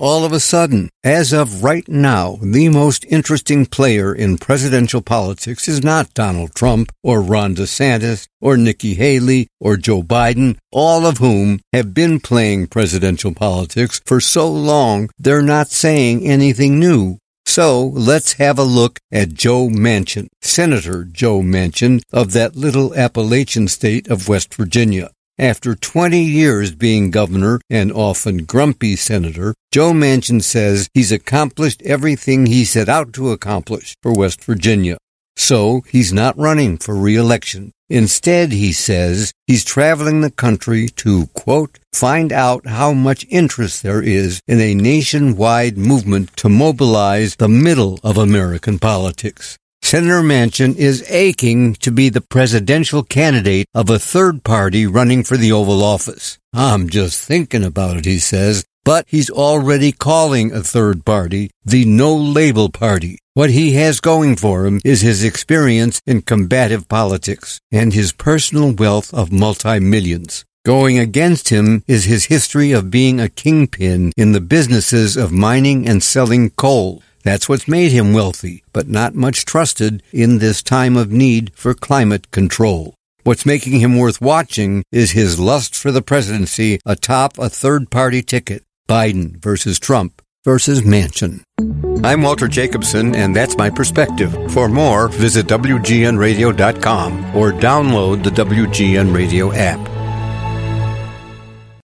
all of a sudden, as of right now, the most interesting player in presidential politics is not Donald Trump or Ron DeSantis or Nikki Haley or Joe Biden, all of whom have been playing presidential politics for so long they're not saying anything new. So let's have a look at Joe Manchin, Senator Joe Manchin of that little Appalachian state of West Virginia. After 20 years being governor and often grumpy senator, Joe Manchin says he's accomplished everything he set out to accomplish for West Virginia. So he's not running for re-election. Instead, he says he's traveling the country to, quote, find out how much interest there is in a nationwide movement to mobilize the middle of American politics. Senator Manchin is aching to be the presidential candidate of a third party running for the Oval Office. I'm just thinking about it, he says, but he's already calling a third party the No Label Party. What he has going for him is his experience in combative politics and his personal wealth of multi-millions. Going against him is his history of being a kingpin in the businesses of mining and selling coal. That's what's made him wealthy, but not much trusted in this time of need for climate control. What's making him worth watching is his lust for the presidency atop a third party ticket. Biden versus Trump versus Manchin. I'm Walter Jacobson, and that's my perspective. For more, visit WGNradio.com or download the WGN Radio app.